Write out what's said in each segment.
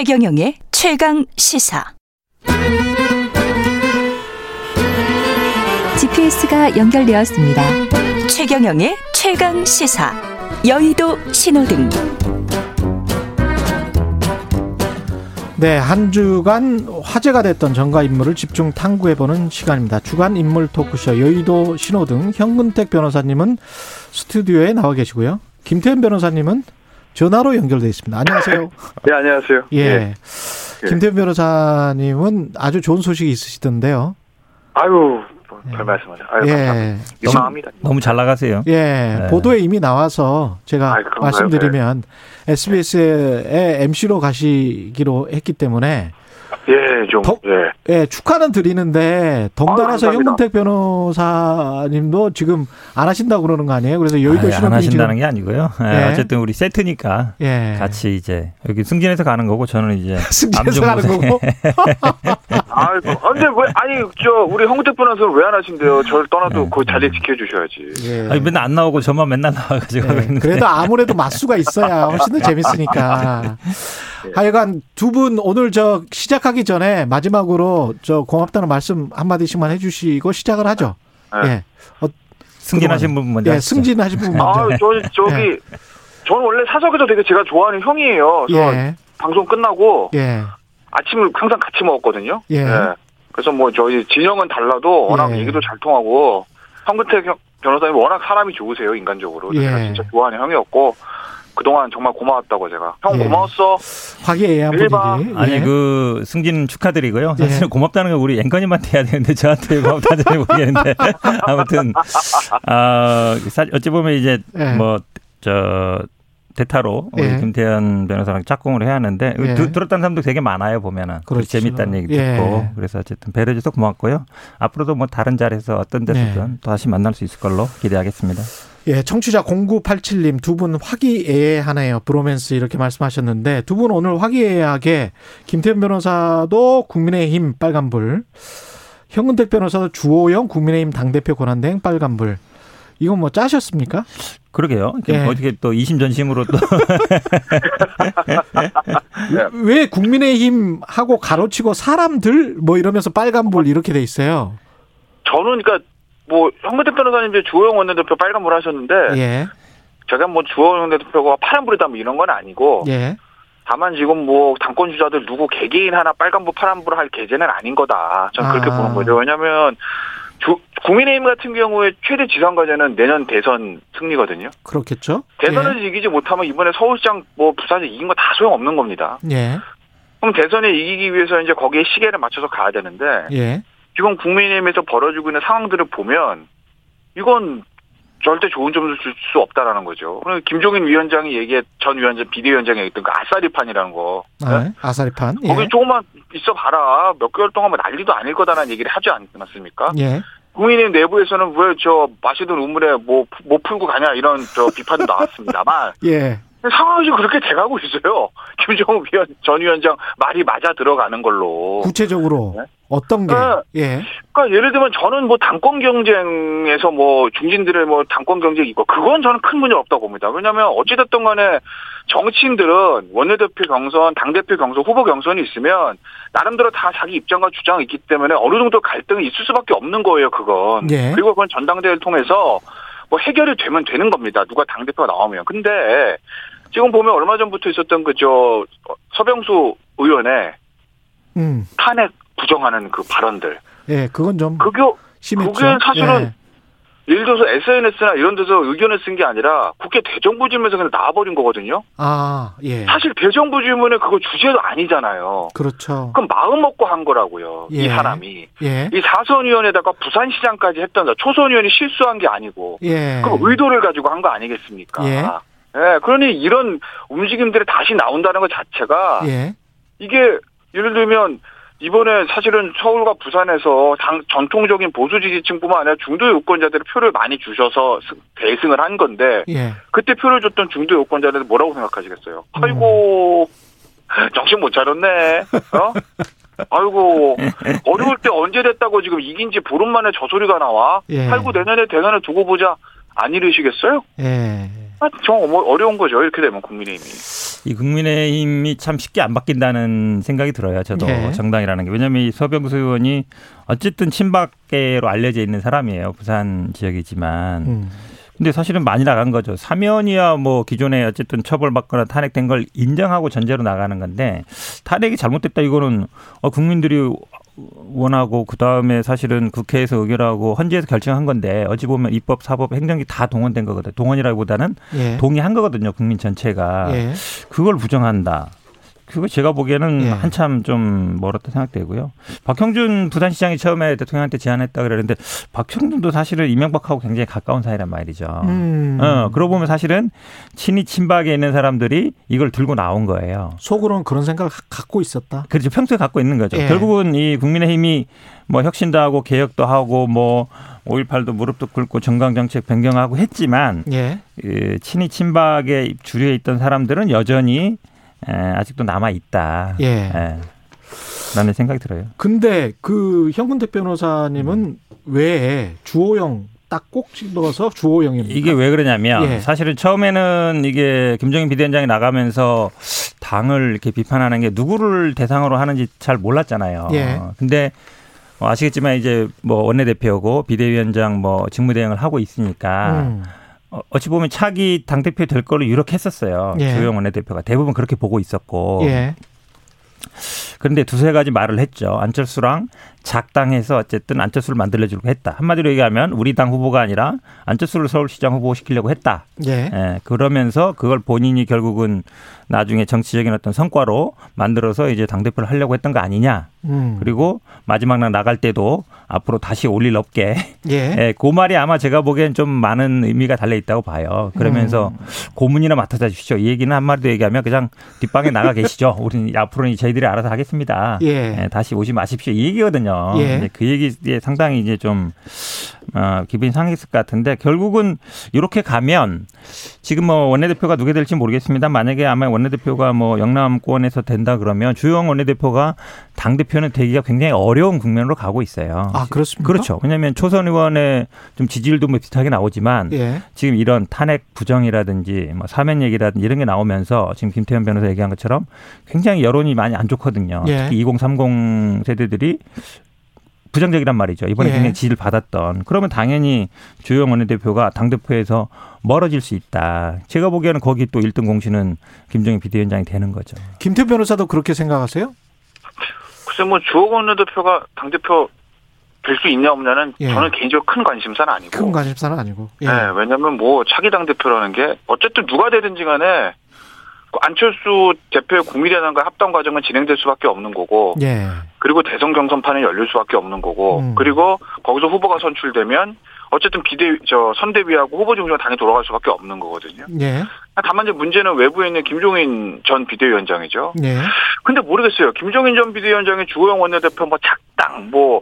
최경영의 최강 시사. GPS가 연결되었습니다. 최경영의 최강 시사. 여의도 신호등. 네, 한 주간 화제가 됐던 정가 인물을 집중 탐구해보는 시간입니다. 주간 인물 토크쇼 여의도 신호등 현근택 변호사님은 스튜디오에 나와 계시고요. 김태현 변호사님은 전화로 연결돼 있습니다. 안녕하세요. 네, 안녕하세요. 예. 예. 김태현 변호사님은 아주 좋은 소식이 있으시던데요. 아유, 뭐, 별 말씀하세요. 아유, 예. 감사합니다. 유망합니다. 너무 잘 나가세요. 예, 네. 보도에 이미 나와서 제가 그런가요? 말씀드리면 SBS에 MC로 가시기로 했기 때문에 예, 좀, 더- 예. 예, 축하는 드리는데 덩달아서 감사합니다. 현근택 변호사님도 지금 안 하신다고 그러는 거 아니에요? 그래서 여의도 아예 안 신호등이 하신다는 지금 게 아니고요. 예, 예. 어쨌든 우리 세트니까 예. 같이 이제 여기 승진해서 가는 거고 저는 이제 승진해서 가는. 거고. 아유, 아, 근데 왜, 아니, 저, 우리 홍대 변호사는 왜 안 하신대요? 저를 떠나도 네. 그 자리 지켜주셔야지. 예. 아니, 맨날 안 나오고 저만 맨날 나와가지고 예. 그래도 아무래도 맛수가 있어야 훨씬 더 재밌으니까. 예. 하여간 두 분 오늘 저 시작하기 전에 마지막으로 저 고맙다는 말씀 한마디씩만 해주시고 시작을 하죠. 네. 예. 어, 승진하신 분 먼저 예, 하시죠. 승진하신 분 먼저. 아, 저, 저기, 저는 원래 사석에서 되게 제가 좋아하는 형이에요. 예. 방송 끝나고 예. 아침을 항상 같이 먹었거든요. 예. 그래서 뭐 저희 진영은 달라도 워낙 예. 얘기도 잘 통하고 황근택 형- 변호사님 워낙 사람이 좋으세요 인간적으로. 예. 제가 진짜 좋아하는 형이었고 그동안 정말 고마웠다고 제가 형 예. 고마웠어. 화기애애한. 분위기. 아니 예. 그 승진 축하드리고요. 사실 예. 고맙다는 거 우리 앵커님한테 해야 되는데 저한테 고맙다는 잘 모르겠는데 아무튼 아 사- 어찌 보면 이제 예. 뭐저 대타로 우리 예. 김태현 변호사랑 짝꿍을 해야 하는데 예. 두- 들었다는 사람도 되게 많아요 보면은 그렇죠. 재밌다는 얘기 예. 듣고 그래서 어쨌든 배려줘서 고맙고요. 앞으로도 뭐 다른 자리에서 어떤 데서든 네. 또 다시 만날 수 있을 걸로 기대하겠습니다. 예, 청취자 0987님 두 분 화기애애하네요. 브로맨스 이렇게 말씀하셨는데 두 분 오늘 화기애애하게 김태현 변호사도 국민의힘 빨간불, 현근택 변호사도 주호영 국민의힘 당대표 권한대행 빨간불. 이건 뭐 짜셨습니까? 그러게요. 예. 어떻게 또 이심전심으로 또 왜 국민의힘 하고 가로치고 사람들 뭐 이러면서 빨간불 이렇게 돼 있어요. 저는 그러니까 뭐 황근택 변호사님 이제 주호영 원내대표 빨간불 하셨는데 예, 제가 뭐 주호영 원내대표가 파란불이다 뭐 이런 건 아니고 예, 다만 지금 뭐 당권 주자들 누구 개개인 하나 빨간불 파란불 할 계제는 아닌 거다. 저는 그렇게 아. 보는 거죠. 왜냐하면 주, 국민의힘 같은 경우에 최대 지상 과제는 내년 대선 승리거든요. 그렇겠죠. 대선에서 이기지 못하면 이번에 서울시장 뭐 부산에 이긴 거 다 소용 없는 겁니다. 예, 예, 그럼 대선에 이기기 위해서 이제 거기에 시계를 맞춰서 가야 되는데 예, 지금 국민의힘에서 벌어지고 있는 상황들을 보면 이건 절대 좋은 점수 줄 수 없다라는 거죠. 그리고 김종인 위원장이 얘기했 전 위원장 비대위원장이 얘기했던 그 아싸리판이라는 거. 아, 아사리판. 예, 거기 조금만 있어 봐라. 몇 개월 동안 뭐 난리도 아닐 거다라는 얘기를 하지 않았습니까? 예, 국민의힘 내부에서는 왜 저 마시던 우물에 뭐 못 풀고 가냐 이런 저 비판도 나왔습니다만 예, 상황이 그렇게 돼가고 있어요. 김정은 위원 전 위원장 말이 맞아 들어가는 걸로. 구체적으로 네. 어떤 게? 아, 예, 그러니까 예를 들면 저는 뭐 당권 경쟁에서 뭐 중진들의 뭐 당권 경쟁이 있고 그건 저는 큰 문제 없다고 봅니다. 왜냐하면 어찌됐든 간에 정치인들은 원내대표 경선, 당대표 경선, 후보 경선이 있으면 나름대로 다 자기 입장과 주장이 있기 때문에 어느 정도 갈등이 있을 수밖에 없는 거예요, 그건. 예. 그리고 그건 전당대회를 통해서 뭐 해결이 되면 되는 겁니다. 누가 당대표가 나오면. 근데 지금 보면 얼마 전부터 있었던 그저 서병수 의원의 음, 탄핵 부정하는 그 발언들. 예, 그건 좀 그게 심했죠. 그게 사실은 예. 예를 들어서 SNS나 이런 데서 의견을 쓴 게 아니라 국회 대정부 질문에서 그냥 나와버린 거거든요. 아, 예, 사실 대정부 질문에 그거 주제도 아니잖아요. 그렇죠. 그럼 마음 먹고 한 거라고요. 예. 이 사람이. 예, 이 사선위원회다가 부산시장까지 했던 거 초선위원이 실수한 게 아니고 예, 그 의도를 가지고 한 거 아니겠습니까? 예. 예, 그러니 이런 움직임들이 다시 나온다는 것 자체가 예, 이게 예를 들면 이번에 사실은 서울과 부산에서 당, 전통적인 보수 지지층뿐만 아니라 중도 유권자들이 표를 많이 주셔서 스- 대승을 한 건데 예, 그때 표를 줬던 중도 유권자들은 뭐라고 생각하시겠어요? 음. 아이고 정신 못 차렸네. 어? 아이고 어려울 때 언제 됐다고 지금 이긴 지 보름 만에 저 소리가 나와. 예. 아이고 내년에 대선을 두고 보자. 안 이르시겠어요? 예. 아, 정 어머- 어려운 거죠. 이렇게 되면 국민의힘이. 이 국민의힘이 참 쉽게 안 바뀐다는 생각이 들어요. 저도 네. 정당이라는 게 왜냐하면 이 서병수 의원이 어쨌든 친박계로 알려져 있는 사람이에요. 부산 지역이지만. 음. 근데 사실은 많이 나간 거죠. 사면이야 뭐 기존에 어쨌든 처벌받거나 탄핵된 걸 인정하고 전제로 나가는 건데 탄핵이 잘못됐다 이거는 어, 국민들이 원하고 그 다음에 사실은 국회에서 의결하고 헌재에서 결정한 건데 어찌 보면 입법, 사법, 행정기 다 동원된 거거든. 동원이라기보다는 예. 동의한 거거든요. 국민 전체가 예. 그걸 부정한다. 그거 제가 보기에는 예. 한참 좀 멀었다 생각되고요. 박형준 부산시장이 처음에 대통령한테 제안했다 그랬는데 박형준도 사실은 이명박하고 굉장히 가까운 사이란 말이죠. 음. 어, 그러고 보면 사실은 친이 친박에 있는 사람들이 이걸 들고 나온 거예요. 속으로는 그런 생각을 가- 갖고 있었다. 그렇죠. 평소에 갖고 있는 거죠. 예. 결국은 이 국민의힘이 뭐 혁신도 하고 개혁도 하고 뭐 5.18도 무릎도 꿇고 정강정책 변경하고 했지만 예. 그 친이 친박의 주류에 있던 사람들은 여전히 에, 아직도 남아 있다. 예. 라는 생각이 들어요. 근데 그 현근택 변호사님은 왜 주호영 딱꼭 집어서 주호영입니까? 이게 왜 그러냐면 예. 사실은 처음에는 이게 김정인 비대위원장이 나가면서 당을 이렇게 비판하는 게 누구를 대상으로 하는지 잘 몰랐잖아요. 예. 근데 뭐 아시겠지만 이제 뭐 원내대표고 비대위원장 뭐 직무대행을 하고 있으니까 음. 어, 어찌 보면 차기 당대표 될 걸로 유력했었어요. 예. 주호영 원내대표가 대부분 그렇게 보고 있었고. 예. 그런데 두세 가지 말을 했죠. 안철수랑 작당해서 어쨌든 안철수를 만들어주려고 했다. 한마디로 얘기하면 우리 당 후보가 아니라 안철수를 서울시장 후보 시키려고 했다. 예. 예, 그러면서 그걸 본인이 결국은 나중에 정치적인 어떤 성과로 만들어서 이제 당 대표를 하려고 했던 거 아니냐. 음. 그리고 마지막 날 나갈 때도 앞으로 다시 올 일 없게. 예. 예, 그 말이 아마 제가 보기엔 좀 많은 의미가 달려 있다고 봐요. 그러면서 음. 고문이나 맡아다 주십시오. 이 얘기는 한마디로 얘기하면 그냥 뒷방에 나가 계시죠. 우리는 앞으로는 저희들이 알아서 하겠습니다. 예. 예, 다시 오지 마십시오. 이 얘기거든요. 예. 근데 그 얘기에 상당히 이제 좀 어, 기분이 상했을 것 같은데 결국은 이렇게 가면 지금 뭐 원내대표가 누게 될지 모르겠습니다. 만약에 아마 원내대표가 뭐 영남권에서 된다 그러면 주영 원내대표가 당 대표는 되기가 굉장히 어려운 국면으로 가고 있어요. 아, 그렇습니까? 그렇죠. 왜냐하면 초선 의원의 좀 지지율도 뭐 비슷하게 나오지만 예. 지금 이런 탄핵 부정이라든지 뭐 사면 얘기라든지 이런 게 나오면서 지금 김태현 변호사 얘기한 것처럼 굉장히 여론이 많이 안 좋거든요. 예. 특히 2030 세대들이 부정적이란 말이죠. 이번에 예. 굉장히 지지를 받았던. 그러면 당연히 주영 원내대표가 당대표에서 멀어질 수 있다. 제가 보기에는 거기 또 1등 공신은 김정인 비대위원장이 되는 거죠. 김태 변호사도 그렇게 생각하세요? 글쎄 뭐 주호건 원내대표가 당대표 될 수 있냐 없냐는 예. 저는 개인적으로 큰 관심사는 아니고. 큰 관심사는 아니고. 예. 네, 왜냐면 뭐 차기 당대표라는 게 어쨌든 누가 되든지 간에 그 안철수 대표의 국민의당과 합당 과정은 진행될 수밖에 없는 거고 예. 그리고 대선 경선판이 열릴 수밖에 없는 거고 음. 그리고 거기서 후보가 선출되면 어쨌든 비대 저 선대위하고 후보 중심으로 당이 돌아갈 수밖에 없는 거거든요. 예. 다만 이제 문제는 외부에 있는 김종인 전 비대위원장이죠. 예. 근데 모르겠어요. 김종인 전 비대위원장이 주호영 원내대표 뭐 작당 뭐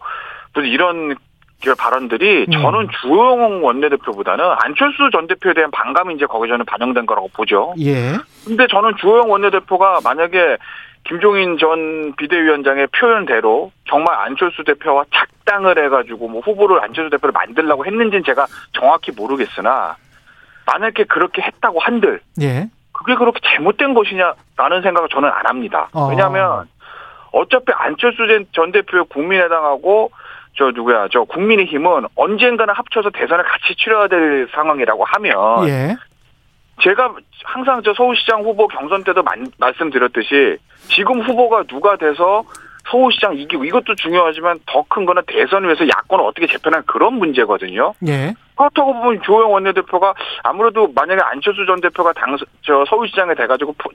무슨 이런 그 발언들이 음. 저는 주호영 원내대표보다는 안철수 전 대표에 대한 반감이 이제 거기 저는 반영된 거라고 보죠. 예. 근데 저는 주호영 원내대표가 만약에 김종인 전 비대위원장의 표현대로 정말 안철수 대표와 작당을 해가지고 뭐 후보를 안철수 대표를 만들려고 했는지는 제가 정확히 모르겠으나 만약에 그렇게 했다고 한들 예. 그게 그렇게 잘못된 것이냐라는 생각을 저는 안 합니다. 어. 왜냐하면 어차피 안철수 전 대표의 국민의당하고 저 누구야 저 국민의힘은 언젠가는 합쳐서 대선을 같이 치러야 될 상황이라고 하면 예. 제가 항상 저 서울시장 후보 경선 때도 만- 말씀드렸듯이 지금 후보가 누가 돼서 서울시장 이기고 이것도 중요하지만 더 큰 거는 대선 위해서 야권을 어떻게 재편할 그런 문제거든요. 예. 그렇다고 보면 조영 원내대표가 아무래도 만약에 안철수 전 대표가 당, 저 서울시장에 돼가지고 포-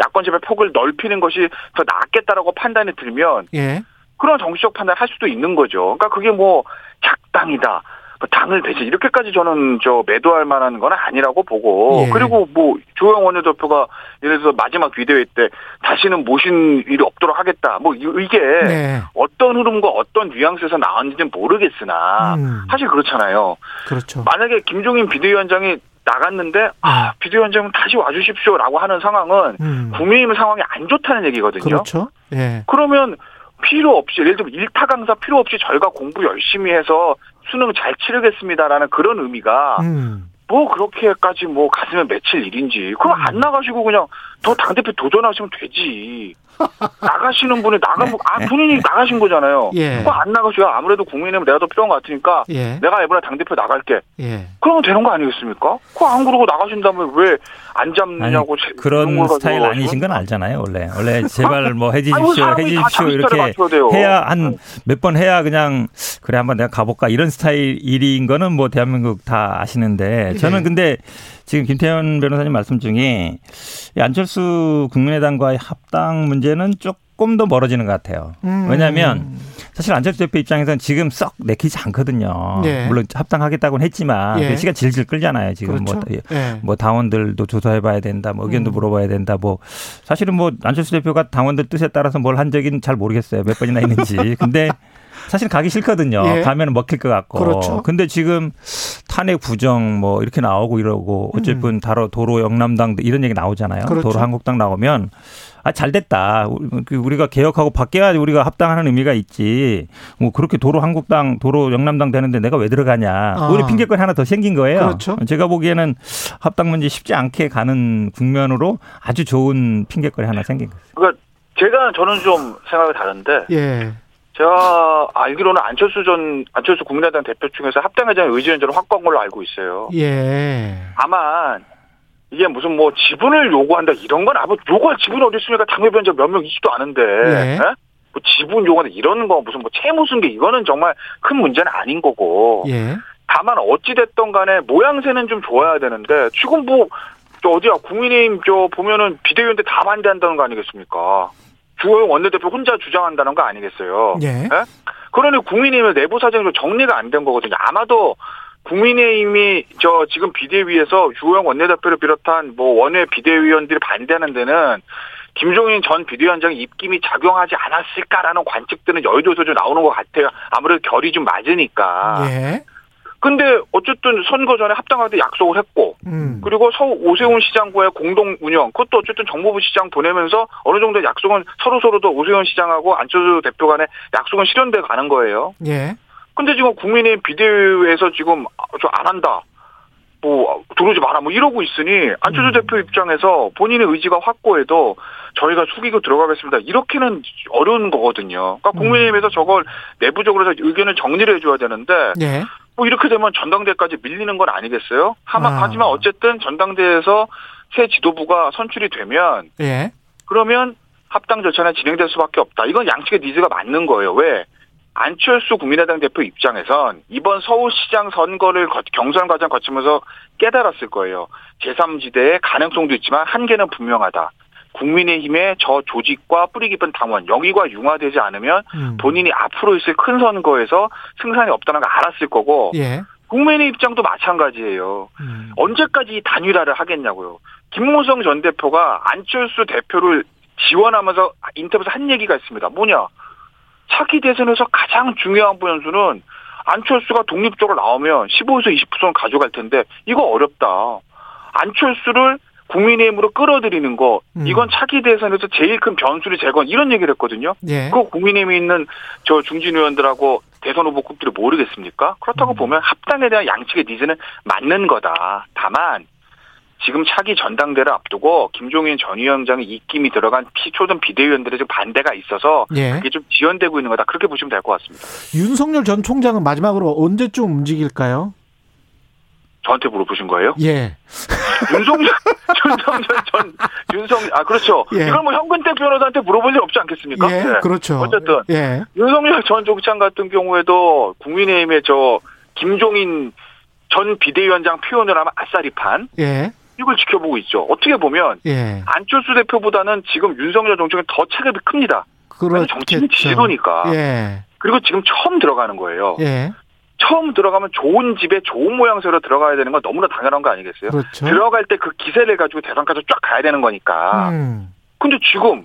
야권 재편 폭을 넓히는 것이 더 낫겠다라고 판단이 들면 예. 그런 정치적 판단을 할 수도 있는 거죠. 그러니까 그게 뭐 작당이다. 뭐 당을 대신 이렇게까지 저는 저 매도할 만한 건 아니라고 보고 예. 그리고 뭐 조영 원내대표가 예를 들어서 마지막 비대위 때 다시는 모신 일이 없도록 하겠다. 뭐 이- 이게 네. 어떤 흐름과 어떤 뉘앙스에서 나왔는지는 모르겠으나 음. 사실 그렇잖아요. 그렇죠. 만약에 김종인 비대위원장이 나갔는데 아 비대위원장은 다시 와주십시오라고 하는 상황은 음. 국민의힘 상황이 안 좋다는 얘기거든요. 그렇죠. 예. 그러면 필요 없이 예를 들면 일타 강사 필요 없이 저희가 공부 열심히 해서 수능 잘 치르겠습니다라는 그런 의미가 음. 뭐 그렇게까지 뭐 갔으면 며칠 일인지. 그럼 안 나가시고 그냥 더 당대표 도전하시면 되지 나가시는 분이 나가고 아 본인이 나가신 거잖아요 예. 그거 안 나가셔야 아무래도 국민의힘 내가 더 필요한 것 같으니까 예. 내가 이번에 당 대표 나갈게 예. 그러면 되는 거 아니겠습니까? 그거 안 그러고 나가신다면 왜 안 잡느냐고 제- 이런 그런 걸 스타일 아니신 건 알잖아요, 원래. 원래 제발 뭐 아니, 뭐 해주십시오, 다 해주십시오 이렇게. 해야 한 몇 번 해야 그냥 그래 한번 내가 가볼까 이런 스타일인 거는 뭐 대한민국 다 아시는데 저는 예. 근데 지금 김태현 변호사님 말씀 중에 이 안철수 국민의당과의 합당 문제는 조금 더 멀어지는 것 같아요. 음. 왜냐하면 사실 안철수 대표 입장에서는 지금 썩 내키지 않거든요. 예. 물론 합당하겠다고는 했지만 예. 시간 질질 끌잖아요. 지금 그렇죠. 뭐 예. 뭐 당원들도 조사해봐야 된다, 뭐 의견도 음. 물어봐야 된다, 뭐 사실은 뭐 안철수 대표가 당원들 뜻에 따라서 뭘 한 적은 잘 모르겠어요. 몇 번이나 했는지. 근데 사실 가기 싫거든요. 예. 가면 먹힐 것 같고. 그렇죠. 근데 지금 탄핵 부정 뭐 이렇게 나오고 이러고 어쨌든 다로 도로 영남당 이런 얘기 나오잖아요. 음. 그렇죠. 도로 한국당 나오면 아, 잘 됐다. 그 우리가 개혁하고 바뀌어야 우리가 합당하는 의미가 있지. 뭐 그렇게 도로 한국당, 도로 영남당 되는데 내가 왜 들어가냐. 아. 오히려 핑계거리 하나 더 생긴 거예요. 그렇죠. 제가 보기에는 합당 문제 쉽지 않게 가는 국면으로 아주 좋은 핑계거리 하나 생긴 거예요. 그러니까 제가 저는 좀 생각이 다른데 예. 제가 알기로는 안철수 전 안철수 국민의당 대표 중에서 합당회장 의지연전을 확보한 걸로 알고 있어요. 예. 다만 이게 무슨 뭐 지분을 요구한다 이런 건 아무 요구할 지분이 어디 있습니까? 당협위원장 몇 명 있지도 않은데 예. 예? 뭐 지분 요구한다 이런 거 무슨 뭐 채무 승계 이거는 정말 큰 문제는 아닌 거고 예. 다만 어찌 됐던 간에 모양새는 좀 좋아야 되는데 지금 뭐저 어디야 국민의힘 저 보면은 비대위원들 다 반대한다는 거 아니겠습니까? 주호영 원내대표 혼자 주장한다는 거 아니겠어요? 예. 그러니 국민의힘의 내부 사정이 좀 정리가 안 된 거거든요. 아마도 국민의힘이 저 지금 비대위에서 주호영 원내대표를 비롯한 뭐 원외 비대위원들이 반대하는 데는 김종인 전 비대위원장의 입김이 작용하지 않았을까라는 관측들은 여의도에서 좀 나오는 것 같아요. 아무래도 결이 좀 맞으니까. 예. 근데 어쨌든 선거 전에 합당하게 약속을 했고 음. 그리고 서울 오세훈 시장과의 공동 운영 그것도 어쨌든 정무부 시장 보내면서 어느 정도 약속은 서로 서로도 오세훈 시장하고 안철수 대표 간의 약속은 실현돼 가는 거예요. 예. 근데 지금 국민의힘 비대위에서 지금 저 안 한다. 뭐 들어오지 마라 뭐 이러고 있으니 안철수 음. 대표 입장에서 본인의 의지가 확고해도 저희가 숙이고 들어가겠습니다. 이렇게는 어려운 거거든요. 그러니까 음. 국민의힘에서 저걸 내부적으로 해서 의견을 정리를 해줘야 되는데 예. 뭐 이렇게 되면 전당대까지 밀리는 건 아니겠어요? 하마, 아. 하지만 어쨌든 전당대에서 새 지도부가 선출이 되면 예. 그러면 합당 절차는 진행될 수밖에 없다. 이건 양측의 니즈가 맞는 거예요. 왜? 안철수 국민의당 대표 입장에선 이번 서울시장 선거를 거- 경선 과정 거치면서 깨달았을 거예요. 제3지대의 가능성도 있지만 한계는 분명하다. 국민의힘의 저 조직과 뿌리 깊은 당원, 영위가 융화되지 않으면 음. 본인이 앞으로 있을 큰 선거에서 승산이 없다는 걸 알았을 거고 예. 국민의 입장도 마찬가지예요. 음. 언제까지 이 단일화를 하겠냐고요. 김무성 전 대표가 안철수 대표를 지원하면서 인터뷰에서 한 얘기가 있습니다. 뭐냐? 차기 대선에서 가장 중요한 변수는 안철수가 독립적으로 나오면 15에서 20%는 가져갈 텐데 이거 어렵다. 안철수를 국민의힘으로 끌어들이는 거 음. 이건 차기 대선에서 제일 큰 변수를 제거한 이런 얘기를 했거든요. 예. 그 국민의힘에 있는 저 중진 의원들하고 대선 후보급들이 모르겠습니까? 그렇다고 음. 보면 합당에 대한 양측의 니즈는 맞는 거다. 다만 지금 차기 전당대를 앞두고 김종인 전 위원장의 입김이 들어간 피초등 비대위원들의 좀 반대가 있어서 예. 그게 좀 지연되고 있는 거다. 그렇게 보시면 될 것 같습니다. 윤석열 전 총장은 마지막으로 언제쯤 움직일까요? 저한테 물어보신 거예요? 예. 윤석열, 윤석열 전, 윤석, 아, 그렇죠. 예. 이걸 뭐 현근택 변호사한테 물어볼 일 없지 않겠습니까? 예. 네. 그렇죠. 어쨌든 예. 윤석열 전 총장 같은 경우에도 국민의힘의 저 김종인 전 비대위원장 표현을 하면 아싸리 판 예. 이걸 지켜보고 있죠. 어떻게 보면 예. 안철수 대표보다는 지금 윤석열 정책은 더 체급이 큽니다. 왜냐면 정치는. 지도니까. 예. 그리고 지금 처음 들어가는 거예요. 예. 처음 들어가면 좋은 집에 좋은 모양새로 들어가야 되는 건 너무나 당연한 거 아니겠어요? 그렇죠. 들어갈 때 그 기세를 가지고 대선까지 쫙 가야 되는 거니까. 음. 근데 지금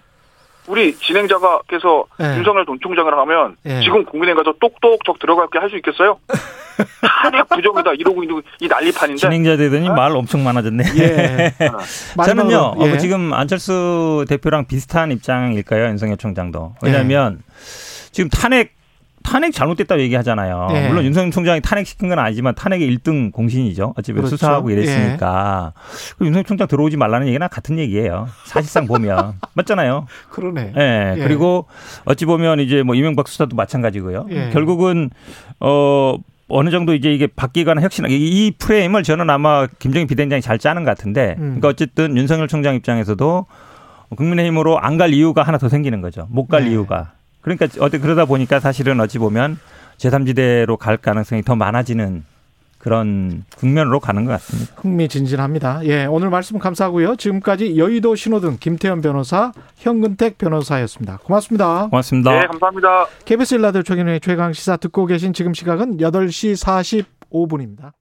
우리 진행자가께서 예. 윤석열 전 총장을 하면 예. 지금 국민의힘 가서 똑똑똑 들어갈게 할 수 있겠어요? 탄핵 부정이다 이러고 있는 이 난리판인데 진행자 되더니 말 엄청 많아졌네. 예. 저는요, 마지막으로, 예. 어, 지금 안철수 대표랑 비슷한 입장일까요, 윤석열 총장도. 왜냐하면 지금 탄핵 탄핵 잘못됐다고 얘기하잖아요. 예. 물론 윤석열 총장이 탄핵시킨 건 아니지만 탄핵의 1등 공신이죠. 어차피 그렇죠. 수사하고 이랬으니까. 그 윤석열 총장 들어오지 말라는 얘기나 같은 얘기예요. 사실상 보면. 맞잖아요. 그러네. 예. 예. 그리고 어찌 보면 이제 뭐 이명박 수사도 마찬가지고요. 예. 결국은 어 어느 정도 이제 이게 바뀌거나 혁신 이- 이 프레임을 저는 아마 김정인 비대위원장이 잘 짜는 것 같은데 음. 그러니까 어쨌든 윤석열 총장 입장에서도 국민의힘으로 안 갈 이유가 하나 더 생기는 거죠. 못갈 네. 이유가. 그러니까 어떻게 그러다 보니까 사실은 어찌 보면 제3지대로 갈 가능성이 더 많아지는 그런 국면으로 가는 것 같습니다. 흥미진진합니다. 예, 오늘 말씀 감사하고요. 지금까지 여의도 신호등 김태현 변호사, 현근택 변호사였습니다. 고맙습니다. 고맙습니다. 네, 감사합니다. KBS 일라디오 최경의 최강 시사 듣고 계신 지금 시각은 8시 45분입니다.